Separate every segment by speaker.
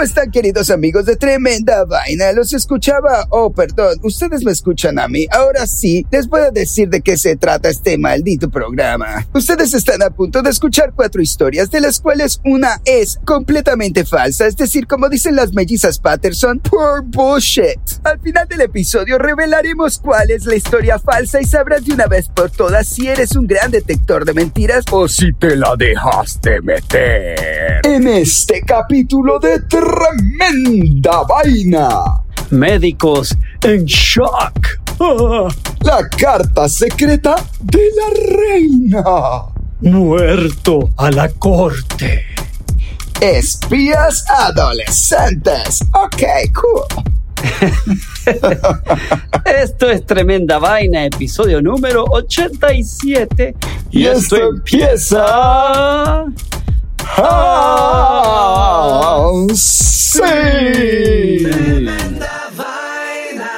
Speaker 1: ¿Cómo están queridos amigos de Tremenda Vaina? Los escuchaba, oh perdón, ustedes me escuchan a mí. Ahora sí, les voy a decir de qué se trata este maldito programa. Ustedes están a punto de escuchar cuatro historias, de las cuales una es completamente falsa, es decir, como dicen las mellizas Patterson, por bullshit. Al final del episodio revelaremos cuál es la historia falsa y sabrás de una vez por todas si eres un gran detector de mentiras o si te la dejaste meter. En este capítulo de Tremenda Vaina.
Speaker 2: Médicos en shock.
Speaker 1: La carta secreta de la reina.
Speaker 2: muerto a la corte.
Speaker 1: Espías adolescentes. Ok, cool.
Speaker 2: Esto es Tremenda Vaina, episodio número 87.
Speaker 1: Y esto empieza... Sí.
Speaker 3: Tremenda vaina.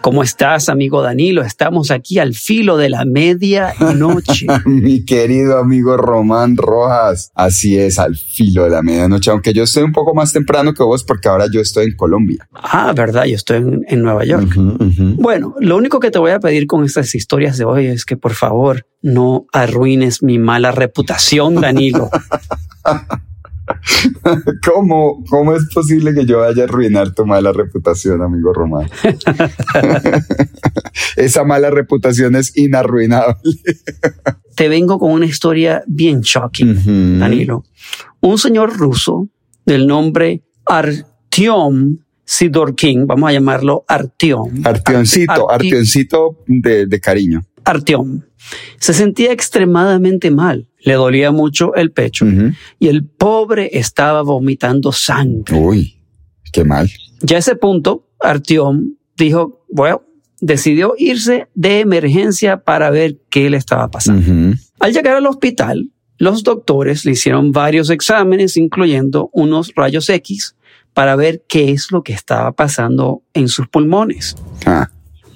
Speaker 2: ¿Cómo estás, amigo Danilo? Estamos aquí al filo de la medianoche.
Speaker 1: Mi querido amigo Román Rojas, así es, al filo de la medianoche, aunque yo estoy un poco más temprano que vos porque ahora yo estoy en Colombia.
Speaker 2: Ah, verdad, yo estoy en, en Nueva York. Bueno, lo único que te voy a pedir con estas historias de hoy es que por favor no arruines mi mala reputación, Danilo.
Speaker 1: ¿Cómo, ¿Cómo es posible que yo vaya a arruinar tu mala reputación, amigo Román? Esa mala reputación es inarruinable.
Speaker 2: Te vengo con una historia bien shocking. Danilo. Un señor ruso del nombre Artyom Sidorkin, vamos a llamarlo Artyom.
Speaker 1: Artioncito,
Speaker 2: Arti-
Speaker 1: artioncito de, de cariño.
Speaker 2: Artyom. Se sentía extremadamente mal. Le dolía mucho el pecho y el pobre estaba vomitando sangre.
Speaker 1: Uy, qué mal.
Speaker 2: Ya a ese punto, Artyom dijo, bueno, decidió irse de emergencia para ver qué le estaba pasando. Al llegar al hospital, los doctores le hicieron varios exámenes, incluyendo unos rayos X, para ver qué es lo que estaba pasando en sus pulmones.
Speaker 1: Ah,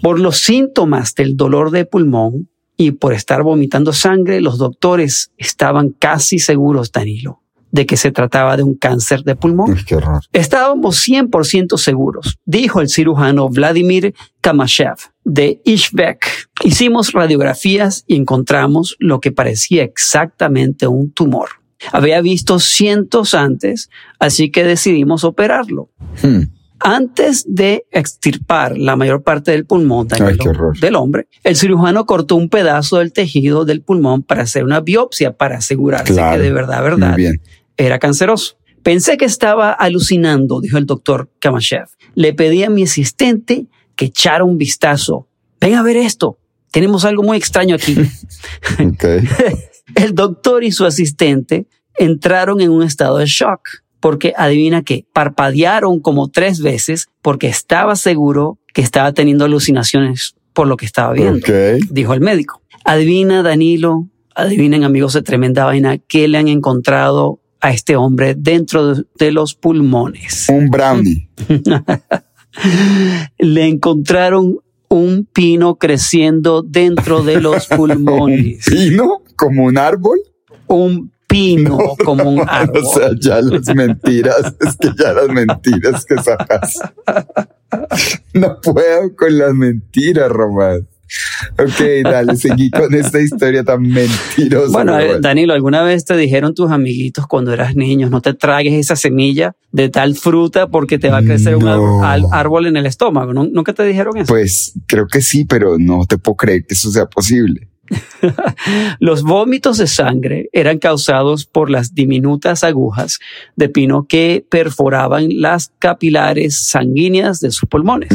Speaker 2: Por los síntomas del dolor de pulmón y por estar vomitando sangre, los doctores estaban casi seguros, Danilo, de que se trataba de un cáncer de pulmón.
Speaker 1: qué horror.
Speaker 2: Estábamos 100% seguros, dijo el cirujano Vladimir Kamashev de Ishbek. Hicimos radiografías y encontramos lo que parecía exactamente un tumor. Había visto cientos antes, así que decidimos operarlo.
Speaker 1: Hmm.
Speaker 2: Antes de extirpar la mayor parte del pulmón
Speaker 1: Ay,
Speaker 2: del hombre, el cirujano cortó un pedazo del tejido del pulmón para hacer una biopsia para asegurarse
Speaker 1: Claro.
Speaker 2: que de verdad, verdad, era canceroso. Pensé que estaba alucinando, dijo el doctor Kamashev. Le pedí a mi asistente que echara un vistazo. Ven a ver esto. Tenemos algo muy extraño aquí. El doctor y su asistente entraron en un estado de shock porque adivina que parpadearon como tres veces porque estaba seguro que estaba teniendo alucinaciones por lo que estaba viendo, dijo el médico. Adivina, Danilo, adivinen amigos de tremenda vaina, qué le han encontrado a este hombre dentro de, de los pulmones.
Speaker 1: Un brownie.
Speaker 2: Le encontraron un pino creciendo dentro de los pulmones.
Speaker 1: ¿Pino? ¿Como un árbol?
Speaker 2: Un pino como un árbol.
Speaker 1: O sea, ya las mentiras, es que ya las mentiras que sacas. No puedo con las mentiras, Román. Ok, dale, seguí con esta historia tan mentirosa.
Speaker 2: Bueno, eh. Danilo, ¿alguna vez te dijeron tus amiguitos cuando eras niño, no te tragues esa semilla de tal fruta porque te va a crecer un árbol, en el estómago? ¿Nu- ¿Nunca te dijeron eso?
Speaker 1: Pues creo que sí, pero no te puedo creer que eso sea posible.
Speaker 2: Los vómitos de sangre eran causados por las diminutas agujas de pino que perforaban las capilares sanguíneas de sus pulmones.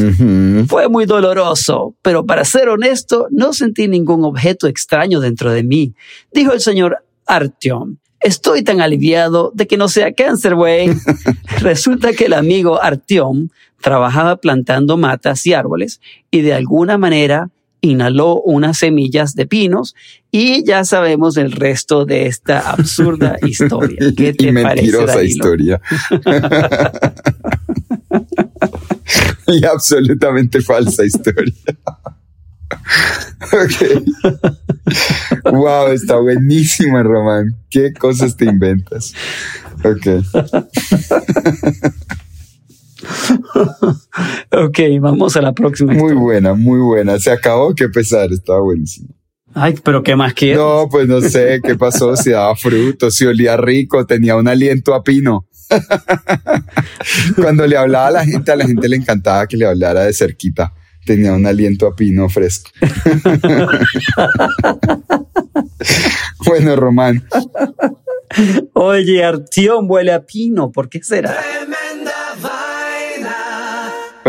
Speaker 2: Fue muy doloroso, pero para ser honesto, no sentí ningún objeto extraño dentro de mí, dijo el señor Artyom. Estoy tan aliviado de que no sea cáncer, güey. Resulta que el amigo Artyom trabajaba plantando matas y árboles y de alguna manera inhaló unas semillas de pinos y ya sabemos el resto de esta absurda historia. ¿Qué te
Speaker 1: y mentirosa
Speaker 2: parece,
Speaker 1: historia. y absolutamente falsa historia. ok. Wow, está buenísima, Román. ¿Qué cosas te inventas? Ok.
Speaker 2: Ok, vamos a la próxima.
Speaker 1: Muy
Speaker 2: historia.
Speaker 1: buena, muy buena. Se acabó, qué pesar, estaba buenísimo.
Speaker 2: Ay, pero ¿qué más quieres?
Speaker 1: No, pues no sé qué pasó, si daba fruto, si olía rico, tenía un aliento a pino. Cuando le hablaba a la gente, a la gente le encantaba que le hablara de cerquita. Tenía un aliento a pino fresco. bueno, Román,
Speaker 2: Oye, Artión huele a pino, ¿por qué será?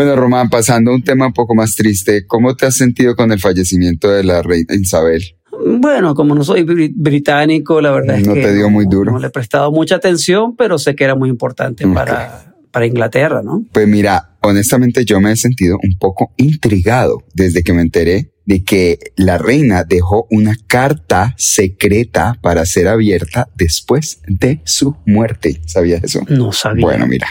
Speaker 1: Bueno, Román, pasando a un tema un poco más triste, ¿cómo te has sentido con el fallecimiento de la reina Isabel?
Speaker 2: Bueno, como no soy bri- británico, la verdad es
Speaker 1: No
Speaker 2: que
Speaker 1: te dio muy duro.
Speaker 2: No le he prestado mucha atención, pero sé que era muy importante para, para Inglaterra, ¿no?
Speaker 1: Pues mira, honestamente yo me he sentido un poco intrigado desde que me enteré de que la reina dejó una carta secreta para ser abierta después de su muerte. ¿Sabías eso?
Speaker 2: No sabía.
Speaker 1: Bueno, mira,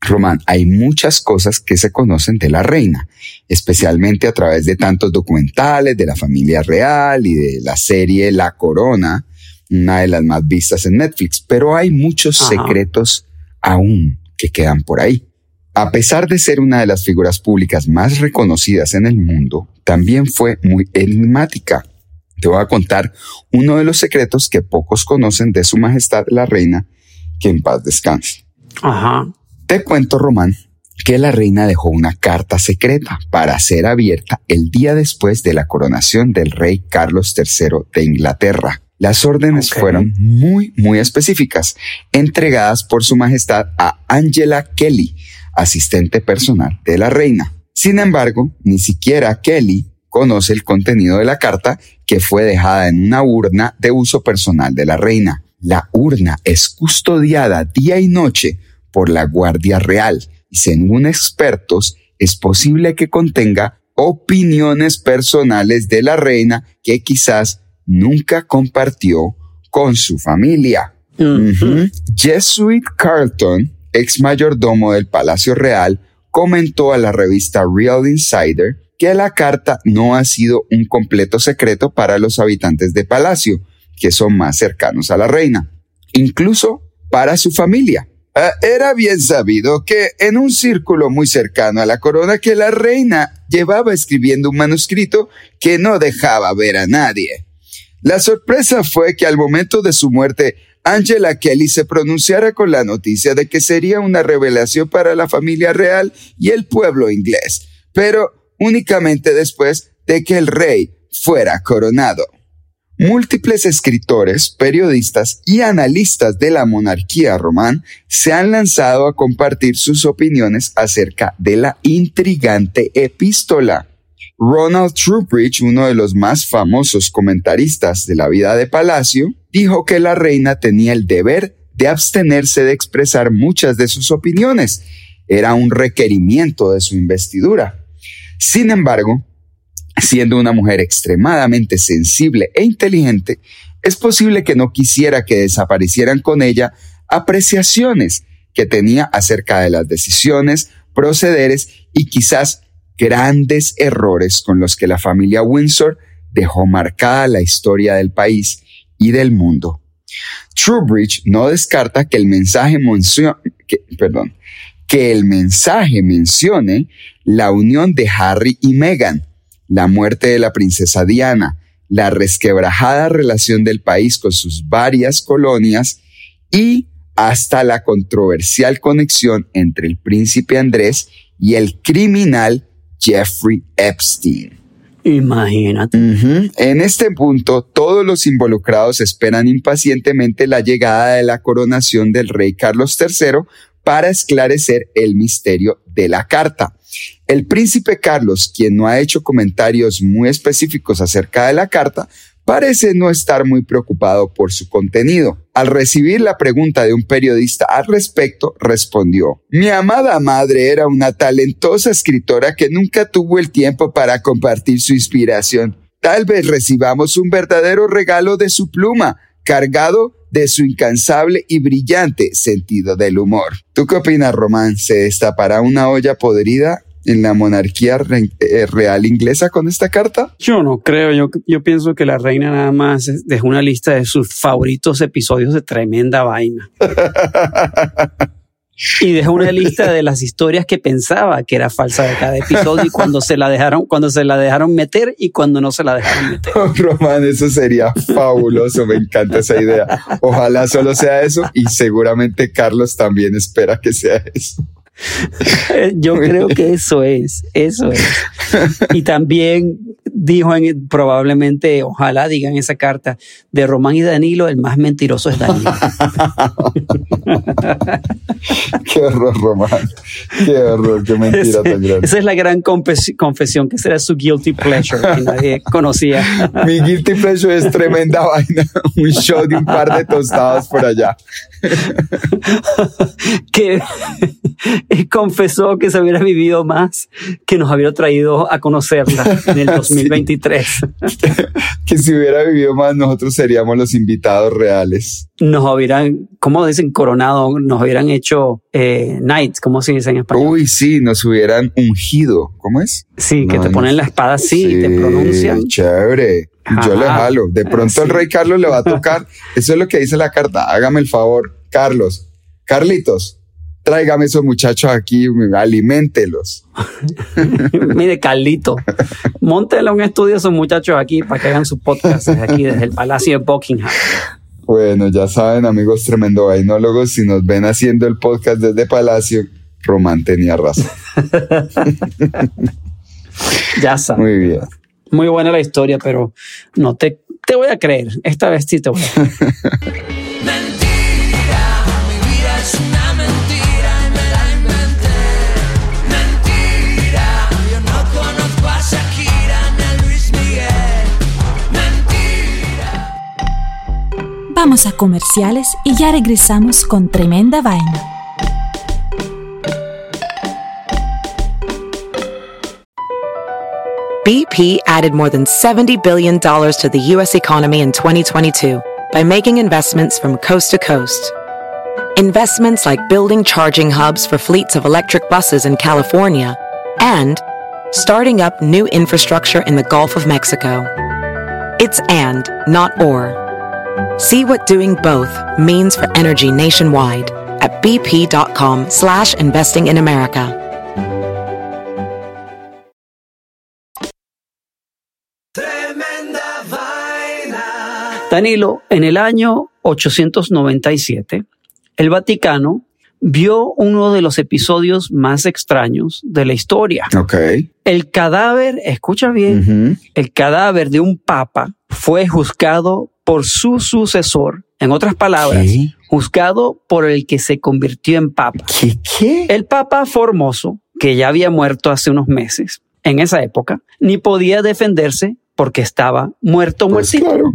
Speaker 1: Román, hay muchas cosas que se conocen de la reina, especialmente a través de tantos documentales de la familia real y de la serie La Corona, una de las más vistas en Netflix, pero hay muchos
Speaker 2: Ajá.
Speaker 1: secretos aún que quedan por ahí. A pesar de ser una de las figuras públicas más reconocidas en el mundo, también fue muy enigmática. Te voy a contar uno de los secretos que pocos conocen de Su Majestad la Reina, que en paz descanse.
Speaker 2: Ajá.
Speaker 1: Te cuento, Román, que la reina dejó una carta secreta para ser abierta el día después de la coronación del rey Carlos III de Inglaterra. Las órdenes fueron muy, muy específicas, entregadas por su majestad a Angela Kelly, asistente personal de la reina. Sin embargo, ni siquiera Kelly conoce el contenido de la carta que fue dejada en una urna de uso personal de la reina. La urna es custodiada día y noche por la Guardia Real y según expertos es posible que contenga opiniones personales de la reina que quizás nunca compartió con su familia. Jesuit Carlton, ex mayordomo del Palacio Real, comentó a la revista Real Insider que la carta no ha sido un completo secreto para los habitantes de Palacio, que son más cercanos a la reina, incluso para su familia. Ah, Era bien sabido que en un círculo muy cercano a la corona que la reina llevaba escribiendo un manuscrito que no dejaba ver a nadie. La sorpresa fue que al momento de su muerte, Angela Kelly se pronunciara con la noticia de que sería una revelación para la familia real y el pueblo inglés, pero únicamente después de que el rey fuera coronado. Múltiples escritores, periodistas y analistas de la monarquía román se han lanzado a compartir sus opiniones acerca de la intrigante epístola. Ronald Trubridge, uno de los más famosos comentaristas de la vida de Palacio, dijo que la reina tenía el deber de abstenerse de expresar muchas de sus opiniones. Era un requerimiento de su investidura. Sin embargo, siendo una mujer extremadamente sensible e inteligente, es posible que no quisiera que desaparecieran con ella apreciaciones que tenía acerca de las decisiones, procederes y quizás grandes errores con los que la familia Windsor dejó marcada la historia del país y del mundo. Trubridge no descarta que el mensaje perdón, que el mensaje mencione la unión de Harry y Meghan, la muerte de la princesa Diana, la resquebrajada relación del país con sus varias colonias y hasta la controversial conexión entre el príncipe Andrés y el criminal Jeffrey Epstein.
Speaker 2: Imagínate.
Speaker 1: En este punto, todos los involucrados esperan impacientemente la llegada de la coronación del rey Carlos III para esclarecer el misterio de la carta. El príncipe Carlos, quien no ha hecho comentarios muy específicos acerca de la carta, parece no estar muy preocupado por su contenido. Al recibir la pregunta de un periodista al respecto, respondió, Mi amada madre era una talentosa escritora que nunca tuvo el tiempo para compartir su inspiración. Tal vez recibamos un verdadero regalo de su pluma, cargado de su incansable y brillante sentido del humor. ¿Tú qué opinas, Román? ¿Se destapará una olla podrida en la monarquía eh, real inglesa con esta carta?
Speaker 2: Yo no creo, yo, yo pienso que la reina nada más dejó una lista de sus favoritos episodios de tremenda vaina. y dejó una lista de las historias que pensaba que era falsa de cada episodio y cuando se la dejaron, cuando se la dejaron meter y cuando no se la dejaron meter.
Speaker 1: Oh, Román, eso sería fabuloso, me encanta esa idea. Ojalá solo sea eso y seguramente Carlos también espera que sea eso.
Speaker 2: Yo creo que eso es, eso es. Y también dijo en, probablemente, ojalá digan esa carta, de Román y Danilo, el más mentiroso es Danilo.
Speaker 1: qué horror, Román. Qué horror, qué mentira tan grande.
Speaker 2: Esa es la gran confesión, que será su guilty pleasure, que nadie conocía.
Speaker 1: Mi guilty pleasure es tremenda vaina, un show de un par de tostados por allá.
Speaker 2: que confesó que se hubiera vivido más, que nos hubiera traído a conocerla en el 2023.
Speaker 1: que si hubiera vivido más, nosotros seríamos los invitados reales.
Speaker 2: Nos hubieran, como dicen, coronado, nos hubieran hecho eh, knights, como se dice en español.
Speaker 1: Uy, sí, nos hubieran ungido. ¿Cómo es?
Speaker 2: Sí, que te ponen la espada así y te pronuncian.
Speaker 1: Chévere. Yo le jalo. De pronto el rey Carlos le va a tocar. Eso es lo que dice la carta. Hágame el favor, Carlos. Carlitos, tráigame esos muchachos aquí, aliméntelos.
Speaker 2: Mire, Carlito, montele un estudio a esos muchachos aquí para que hagan sus podcasts aquí desde el Palacio de Buckingham.
Speaker 1: Bueno, ya saben, amigos tremendo vainólogos, si nos ven haciendo el podcast desde Palacio, Román tenía razón.
Speaker 2: ya saben.
Speaker 1: Muy bien.
Speaker 2: Muy buena la historia, pero no te, te voy a creer. Esta vez sí te voy a creer.
Speaker 4: Vamos a comerciales y ya regresamos con tremenda vaina.
Speaker 5: BP added more than $70 billion to the U.S. economy in 2022 by making investments from coast to coast. Investments like building charging hubs for fleets of electric buses in California and starting up new infrastructure in the Gulf of Mexico. It's and, not or. See what doing both means for energy nationwide at bp.com slash investing in America.
Speaker 3: Tremenda vaina.
Speaker 2: Danilo, en el año 897, el Vaticano vio uno de los episodios más extraños de la historia.
Speaker 1: Ok.
Speaker 2: El cadáver, escucha bien, el cadáver de un papa fue juzgado por su sucesor. En otras palabras,
Speaker 1: ¿Qué?
Speaker 2: juzgado por el que se convirtió en papa.
Speaker 1: ¿Qué? ¿Qué?
Speaker 2: El papa Formoso, que ya había muerto hace unos meses, en esa época, ni podía defenderse porque estaba muerto,
Speaker 1: Pues
Speaker 2: muertito.
Speaker 1: claro.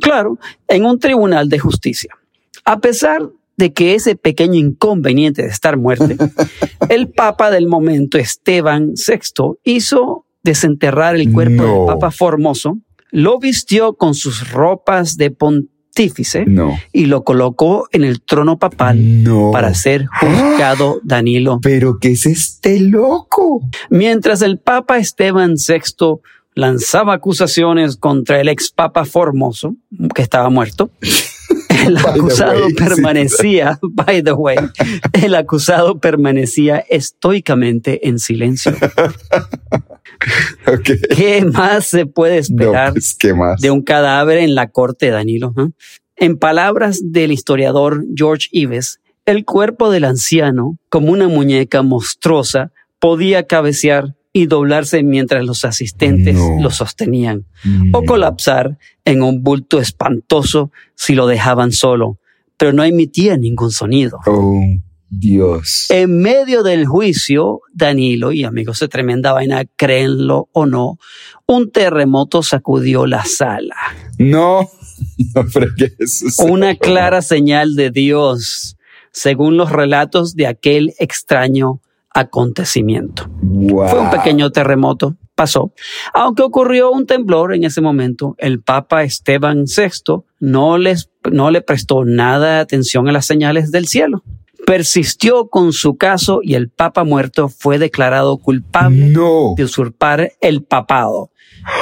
Speaker 2: Claro, en un tribunal de justicia. A pesar de que ese pequeño inconveniente de estar muerte, el papa del momento, Esteban VI, hizo desenterrar el cuerpo
Speaker 1: No.
Speaker 2: del papa Formoso, lo vistió con sus ropas de pontífice
Speaker 1: No.
Speaker 2: y lo colocó en el trono papal
Speaker 1: No.
Speaker 2: para ser juzgado Danilo.
Speaker 1: Pero ¿qué es este loco?
Speaker 2: Mientras el Papa Esteban VI lanzaba acusaciones contra el ex Papa Formoso, que estaba muerto, el acusado
Speaker 1: way, sí.
Speaker 2: permanecía, by the way, el acusado permanecía estoicamente en silencio. ¿Qué más se puede
Speaker 1: No,
Speaker 2: esperar
Speaker 1: pues, ¿qué más?
Speaker 2: de un cadáver en la corte Danilo? eh? En palabras del historiador George Ives, el cuerpo del anciano, como una muñeca monstruosa, podía cabecear y doblarse mientras los asistentes
Speaker 1: No.
Speaker 2: lo sostenían,
Speaker 1: No.
Speaker 2: o colapsar en un bulto espantoso si lo dejaban solo, pero no emitía ningún sonido.
Speaker 1: Oh, Dios.
Speaker 2: En medio del juicio, Danilo y amigos de Tremenda Vaina, créenlo o no, un terremoto sacudió la sala.
Speaker 1: No, no eso.
Speaker 2: Una clara señal de Dios, según los relatos de aquel extraño acontecimiento.
Speaker 1: Wow.
Speaker 2: Fue un pequeño terremoto, pasó. Aunque ocurrió un temblor en ese momento, el Papa Esteban VI no, les, no le prestó nada de atención a las señales del cielo. Persistió con su caso y el Papa muerto fue declarado culpable
Speaker 1: No.
Speaker 2: de usurpar el papado.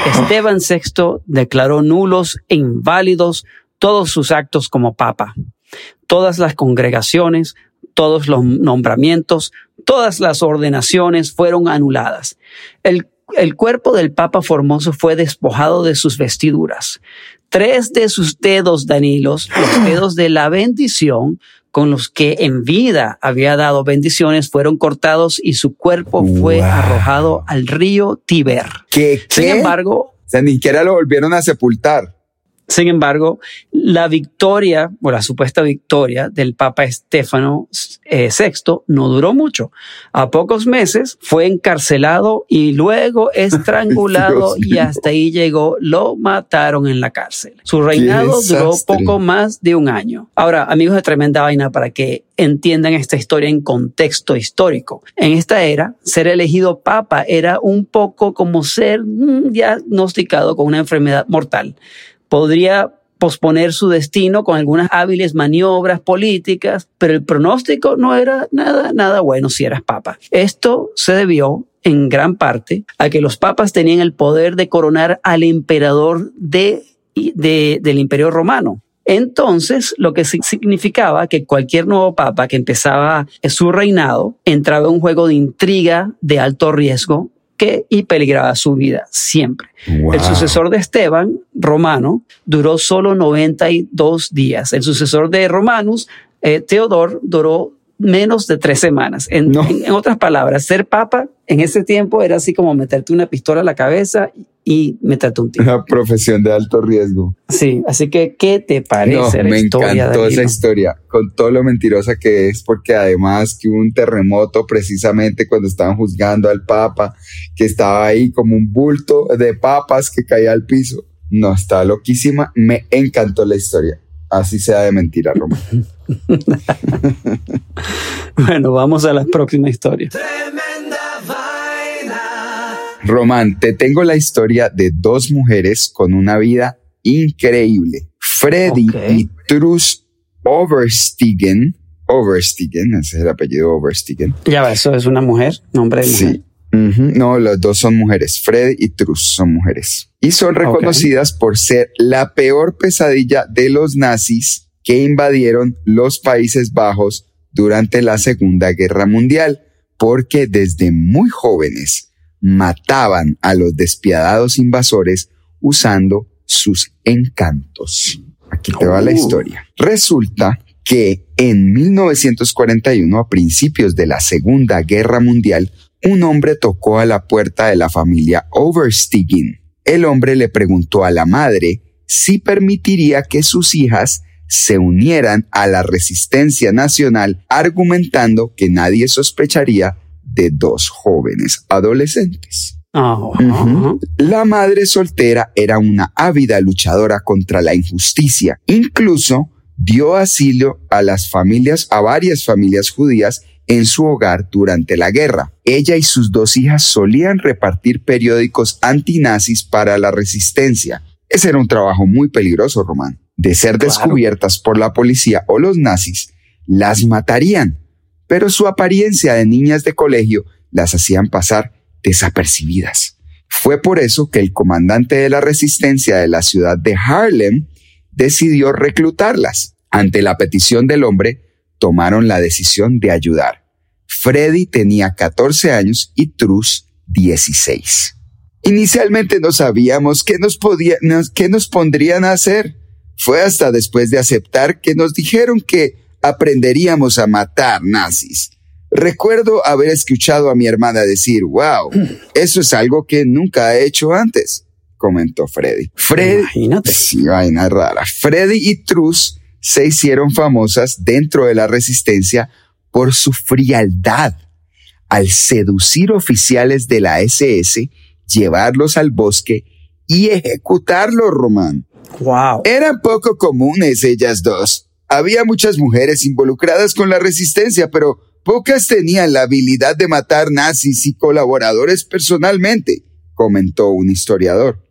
Speaker 2: Esteban VI declaró nulos e inválidos todos sus actos como papa. Todas las congregaciones, todos los nombramientos, todas las ordenaciones fueron anuladas. El, el cuerpo del Papa Formoso fue despojado de sus vestiduras. Tres de sus dedos, Danilos, los dedos de la bendición, con los que en vida había dado bendiciones, fueron cortados y su cuerpo fue
Speaker 1: Wow.
Speaker 2: arrojado al río Tiber.
Speaker 1: ¿Qué?
Speaker 2: Sin embargo,
Speaker 1: O sea, ni siquiera lo volvieron a sepultar.
Speaker 2: Sin embargo, la victoria o la supuesta victoria del Papa Estéfano eh, VI no duró mucho. A pocos meses fue encarcelado y luego estrangulado y hasta ahí llegó. Lo mataron en la cárcel. Su reinado duró poco más de un año. Ahora, amigos de Tremenda Vaina, para que entiendan esta historia en contexto histórico. En esta era, ser elegido papa era un poco como ser mm, diagnosticado con una enfermedad mortal podría posponer su destino con algunas hábiles maniobras políticas, pero el pronóstico no era nada, nada bueno si eras papa. Esto se debió en gran parte a que los papas tenían el poder de coronar al emperador de, de- del imperio romano. Entonces, lo que significaba que cualquier nuevo papa que empezaba su reinado entraba en un juego de intriga de alto riesgo que y peligraba su vida siempre.
Speaker 1: Wow.
Speaker 2: El sucesor de Esteban, Romano, duró solo 92 días. El sucesor de Romanus, eh, Teodor, duró menos de tres semanas. En,
Speaker 1: No.
Speaker 2: en- en otras palabras, ser papa en ese tiempo era así como meterte una pistola a la cabeza y meterte un tiro.
Speaker 1: Una profesión de alto riesgo.
Speaker 2: Sí, así que, ¿qué te
Speaker 1: No,
Speaker 2: parece la
Speaker 1: me
Speaker 2: historia
Speaker 1: encantó esa historia, con todo lo mentirosa que es, porque además que hubo un terremoto precisamente cuando estaban juzgando al Papa, que estaba ahí como un bulto de papas que caía al piso. No, está loquísima. Me encantó la historia. Así sea de mentira, Roma.
Speaker 2: Bueno, vamos a la próxima historia.
Speaker 3: Tremenda vaina.
Speaker 1: Román, te tengo la historia de dos mujeres con una vida increíble. Freddy y Trus Overstiegen. Overstiegen, ese es el apellido Overstiegen.
Speaker 2: Ya va, eso es una mujer, nombre de mujer.
Speaker 1: Sí. No, los dos son mujeres. Freddy y Trus son mujeres. Y son reconocidas por ser la peor pesadilla de los nazis que invadieron los Países Bajos durante la Segunda Guerra Mundial, porque desde muy jóvenes mataban a los despiadados invasores usando sus encantos. Aquí te va la
Speaker 2: Uh.
Speaker 1: historia. Resulta que en 1941, a principios de la Segunda Guerra Mundial, un hombre tocó a la puerta de la familia Overstiegen. El hombre le preguntó a la madre si permitiría que sus hijas se unieran a la resistencia nacional, argumentando que nadie sospecharía de dos jóvenes adolescentes.
Speaker 2: Ah.
Speaker 1: La madre soltera era una ávida luchadora contra la injusticia. Incluso dio asilo a las familias, a varias familias judías en su hogar durante la guerra. Ella y sus dos hijas solían repartir periódicos antinazis para la resistencia. Ese era un trabajo muy peligroso, Román. De ser
Speaker 2: Claro.
Speaker 1: descubiertas por la policía o los nazis, las matarían. Pero su apariencia de niñas de colegio las hacían pasar desapercibidas. Fue por eso que el comandante de la resistencia de la ciudad de Harlem decidió reclutarlas. Ante la petición del hombre, tomaron la decisión de ayudar. Freddy tenía 14 años y Trus 16. Inicialmente no sabíamos qué nos, podía, nos- qué nos pondrían a hacer. Fue hasta después de aceptar que nos dijeron que aprenderíamos a matar nazis. Recuerdo haber escuchado a mi hermana decir, wow, eso es algo que nunca he hecho antes, comentó Freddy. Freddy,
Speaker 2: Imagínate.
Speaker 1: Sí, vaina rara. Freddy y Trus se hicieron famosas dentro de la resistencia por su frialdad al seducir oficiales de la SS, llevarlos al bosque y ejecutarlos, Román.
Speaker 2: Wow.
Speaker 1: Eran poco comunes ellas dos. Había muchas mujeres involucradas con la resistencia, pero pocas tenían la habilidad de matar nazis y colaboradores personalmente, comentó un historiador.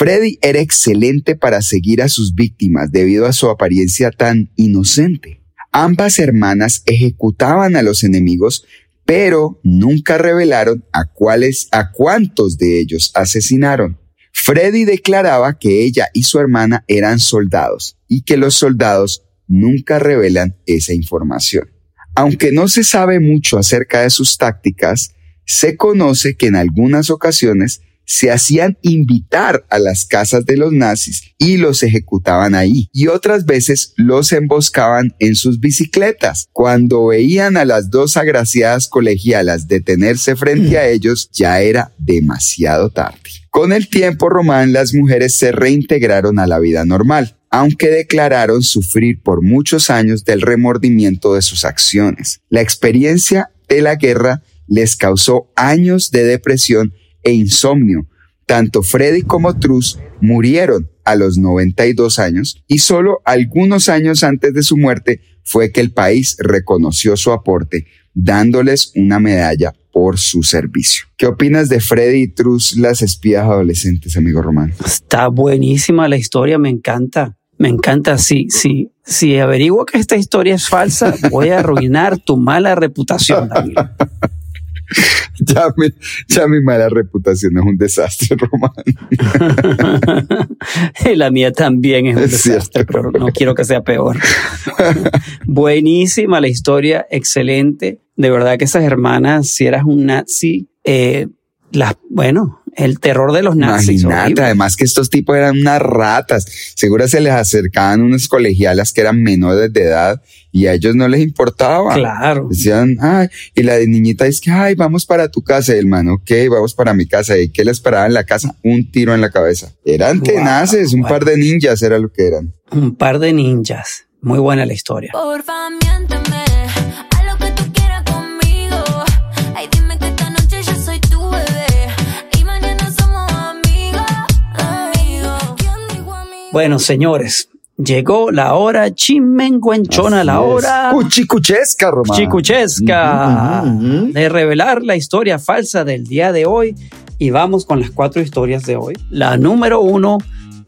Speaker 1: Freddy era excelente para seguir a sus víctimas debido a su apariencia tan inocente. Ambas hermanas ejecutaban a los enemigos, pero nunca revelaron a cuáles, a cuántos de ellos asesinaron. Freddy declaraba que ella y su hermana eran soldados y que los soldados nunca revelan esa información. Aunque no se sabe mucho acerca de sus tácticas, se conoce que en algunas ocasiones se hacían invitar a las casas de los nazis y los ejecutaban ahí. Y otras veces los emboscaban en sus bicicletas. Cuando veían a las dos agraciadas colegialas detenerse frente a ellos, ya era demasiado tarde. Con el tiempo román, las mujeres se reintegraron a la vida normal aunque declararon sufrir por muchos años del remordimiento de sus acciones. La experiencia de la guerra les causó años de depresión e insomnio. Tanto Freddy como Truss murieron a los 92 años y solo algunos años antes de su muerte fue que el país reconoció su aporte, dándoles una medalla por su servicio. ¿Qué opinas de Freddy y Truss, las espías adolescentes, amigo Román?
Speaker 2: Está buenísima la historia, me encanta. Me encanta. Si, si, si averiguo que esta historia es falsa, voy a arruinar tu mala reputación, David.
Speaker 1: ya, mi, ya mi mala reputación es un desastre, Román.
Speaker 2: y la mía también es un
Speaker 1: Es
Speaker 2: desastre,
Speaker 1: cierto.
Speaker 2: pero no quiero que sea peor. Buenísima la historia, excelente. De verdad que esas hermanas, si eras un nazi, eh, las, bueno, el terror de los nazis.
Speaker 1: Imagínate, además que estos tipos eran unas ratas. Seguro se les acercaban unas colegialas que eran menores de edad y a ellos no les importaba.
Speaker 2: Claro.
Speaker 1: Decían, ay, y la de niñita es que, ay, vamos para tu casa, y el man, ok, vamos para mi casa. ¿Y qué le esperaba en la casa? Un tiro en la cabeza. Eran
Speaker 2: Wow,
Speaker 1: tenaces, un
Speaker 2: bueno.
Speaker 1: par de ninjas era lo que eran.
Speaker 2: Un par de ninjas. Muy buena la historia.
Speaker 6: Porfa, miénteme,
Speaker 2: Bueno, señores, llegó la hora chimenguenchona, la hora
Speaker 1: Cuchicuchesca, Román.
Speaker 2: chicuchesca
Speaker 1: Ujú, ujú, ujú.
Speaker 2: de revelar la historia falsa del día de hoy. Y vamos con las cuatro historias de hoy. La número uno,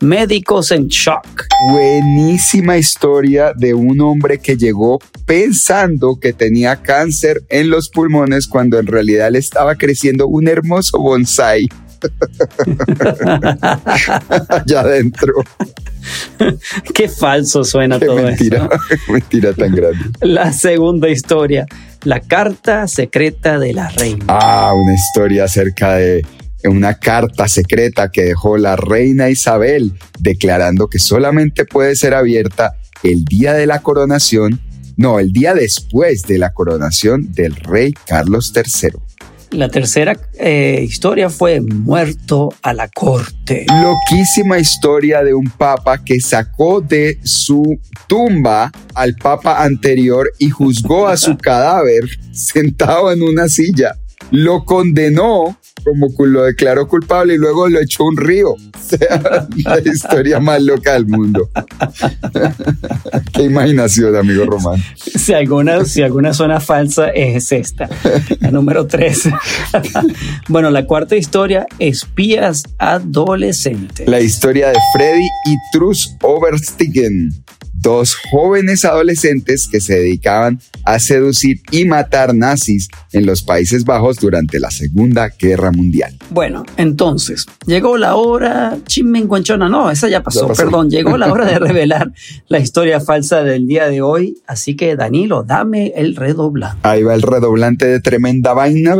Speaker 2: médicos en shock.
Speaker 1: Buenísima historia de un hombre que llegó pensando que tenía cáncer en los pulmones cuando en realidad le estaba creciendo un hermoso bonsai. Allá adentro.
Speaker 2: Qué falso suena
Speaker 1: Qué
Speaker 2: todo
Speaker 1: mentira, mentira tan grande.
Speaker 2: La segunda historia, la carta secreta de la reina.
Speaker 1: Ah, una historia acerca de una carta secreta que dejó la reina Isabel declarando que solamente puede ser abierta el día de la coronación, no, el día después de la coronación del rey Carlos III.
Speaker 2: La tercera eh, historia fue muerto a la corte.
Speaker 1: Loquísima historia de un papa que sacó de su tumba al papa anterior y juzgó a su cadáver sentado en una silla. Lo condenó como lo declaró culpable y luego lo echó un río. O sea, la historia más loca del mundo. Qué imaginación, amigo Román.
Speaker 2: Si alguna, si alguna suena falsa, es esta, la número tres. bueno, la cuarta historia, espías adolescentes.
Speaker 1: La historia de Freddy y Truss Overstiegen, dos jóvenes adolescentes que se dedicaban a seducir y matar nazis en los Países Bajos durante la Segunda Guerra Mundial.
Speaker 2: Bueno, entonces, llegó la hora chimenguanchona. No, esa ya pasó,
Speaker 1: Ya pasó.
Speaker 2: perdón. Llegó la hora de revelar la historia falsa del día de hoy. Así que, Danilo, dame el redoblante.
Speaker 1: Ahí va el redoblante de tremenda vaina.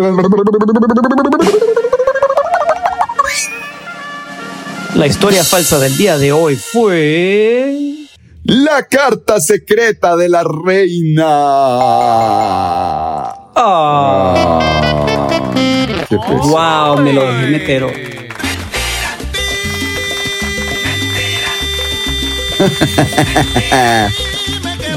Speaker 2: La historia falsa del día de hoy fue.
Speaker 1: La carta secreta de la reina.
Speaker 2: Ah,
Speaker 1: Qué
Speaker 2: wow, me lo dejé meter. hoy.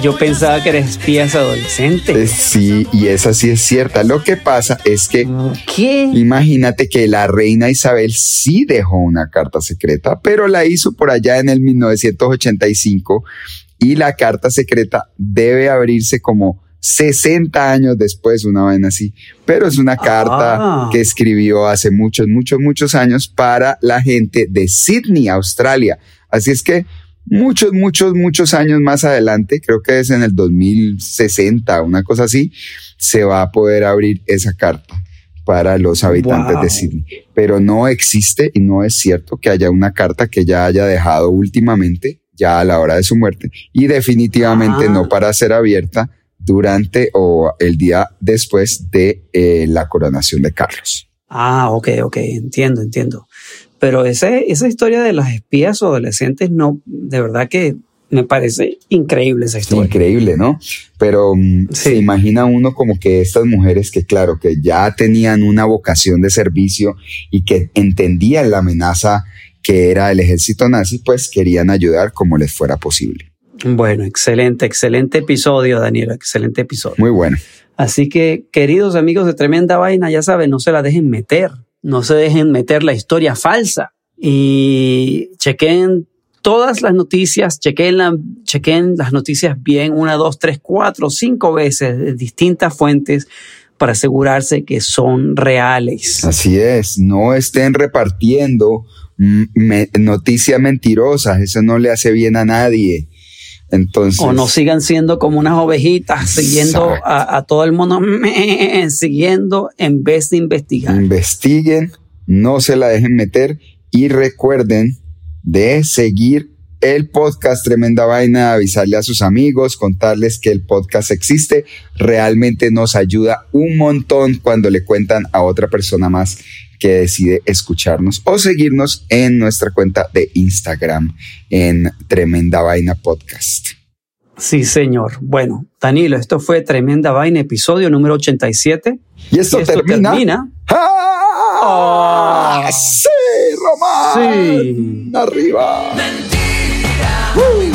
Speaker 2: Yo pensaba que eres espías
Speaker 1: Eh,
Speaker 2: adolescentes.
Speaker 1: Sí, y esa sí es cierta. Lo que pasa es que
Speaker 2: ¿Qué?
Speaker 1: imagínate que la reina Isabel sí dejó una carta secreta, pero la hizo por allá en el 1985 y la carta secreta debe abrirse como 60 años después, una vaina así. Pero es una carta
Speaker 2: Ah.
Speaker 1: que escribió hace muchos, muchos, muchos años para la gente de Sydney, Australia. Así es que muchos, muchos, muchos años más adelante, creo que es en el 2060, una cosa así, se va a poder abrir esa carta para los habitantes
Speaker 2: Wow.
Speaker 1: de Sydney. Pero no existe y no es cierto que haya una carta que ya haya dejado últimamente, ya a la hora de su muerte, y definitivamente
Speaker 2: Ah.
Speaker 1: no para ser abierta durante o el día después de eh, la coronación de Carlos.
Speaker 2: Ah, ok, ok, entiendo, entiendo. Pero ese, esa historia de las espías adolescentes, no, de verdad que me parece increíble esa historia.
Speaker 1: Increíble, ¿no? Pero mm,
Speaker 2: Sí.
Speaker 1: se imagina uno como que estas mujeres que, claro, que ya tenían una vocación de servicio y que entendían la amenaza que era el ejército nazi, pues querían ayudar como les fuera posible.
Speaker 2: Bueno, excelente, excelente episodio, Daniel, excelente episodio.
Speaker 1: Muy bueno.
Speaker 2: Así que, queridos amigos de Tremenda Vaina, ya saben, no se la dejen meter, no se dejen meter la historia falsa y chequen todas las noticias, chequen, la- las noticias bien, una, dos, tres, cuatro, cinco veces de distintas fuentes para asegurarse que son reales.
Speaker 1: Así es, no estén repartiendo mm, noticias mentirosas, eso no le hace bien a nadie. Entonces,
Speaker 2: O no sigan siendo como unas ovejitas, siguiendo a todo el mundo, siguiendo en vez de investigar.
Speaker 1: investiguen, no se la dejen meter y recuerden de seguir el podcast Tremenda Vaina, avisarle a sus amigos, contarles que el podcast existe. Realmente nos ayuda un montón cuando le cuentan a otra persona más que decide escucharnos o seguirnos en nuestra cuenta de Instagram en Tremenda Vaina Podcast.
Speaker 2: Sí, señor. Bueno, Danilo, esto fue Tremenda Vaina, episodio número 87.
Speaker 1: Y esto,
Speaker 2: Y esto
Speaker 1: termina.
Speaker 2: termina.
Speaker 1: ¡Ah!
Speaker 2: Ah.
Speaker 1: ¡Sí, Román!
Speaker 2: Sí.
Speaker 1: ¡Arriba!
Speaker 3: Mi vida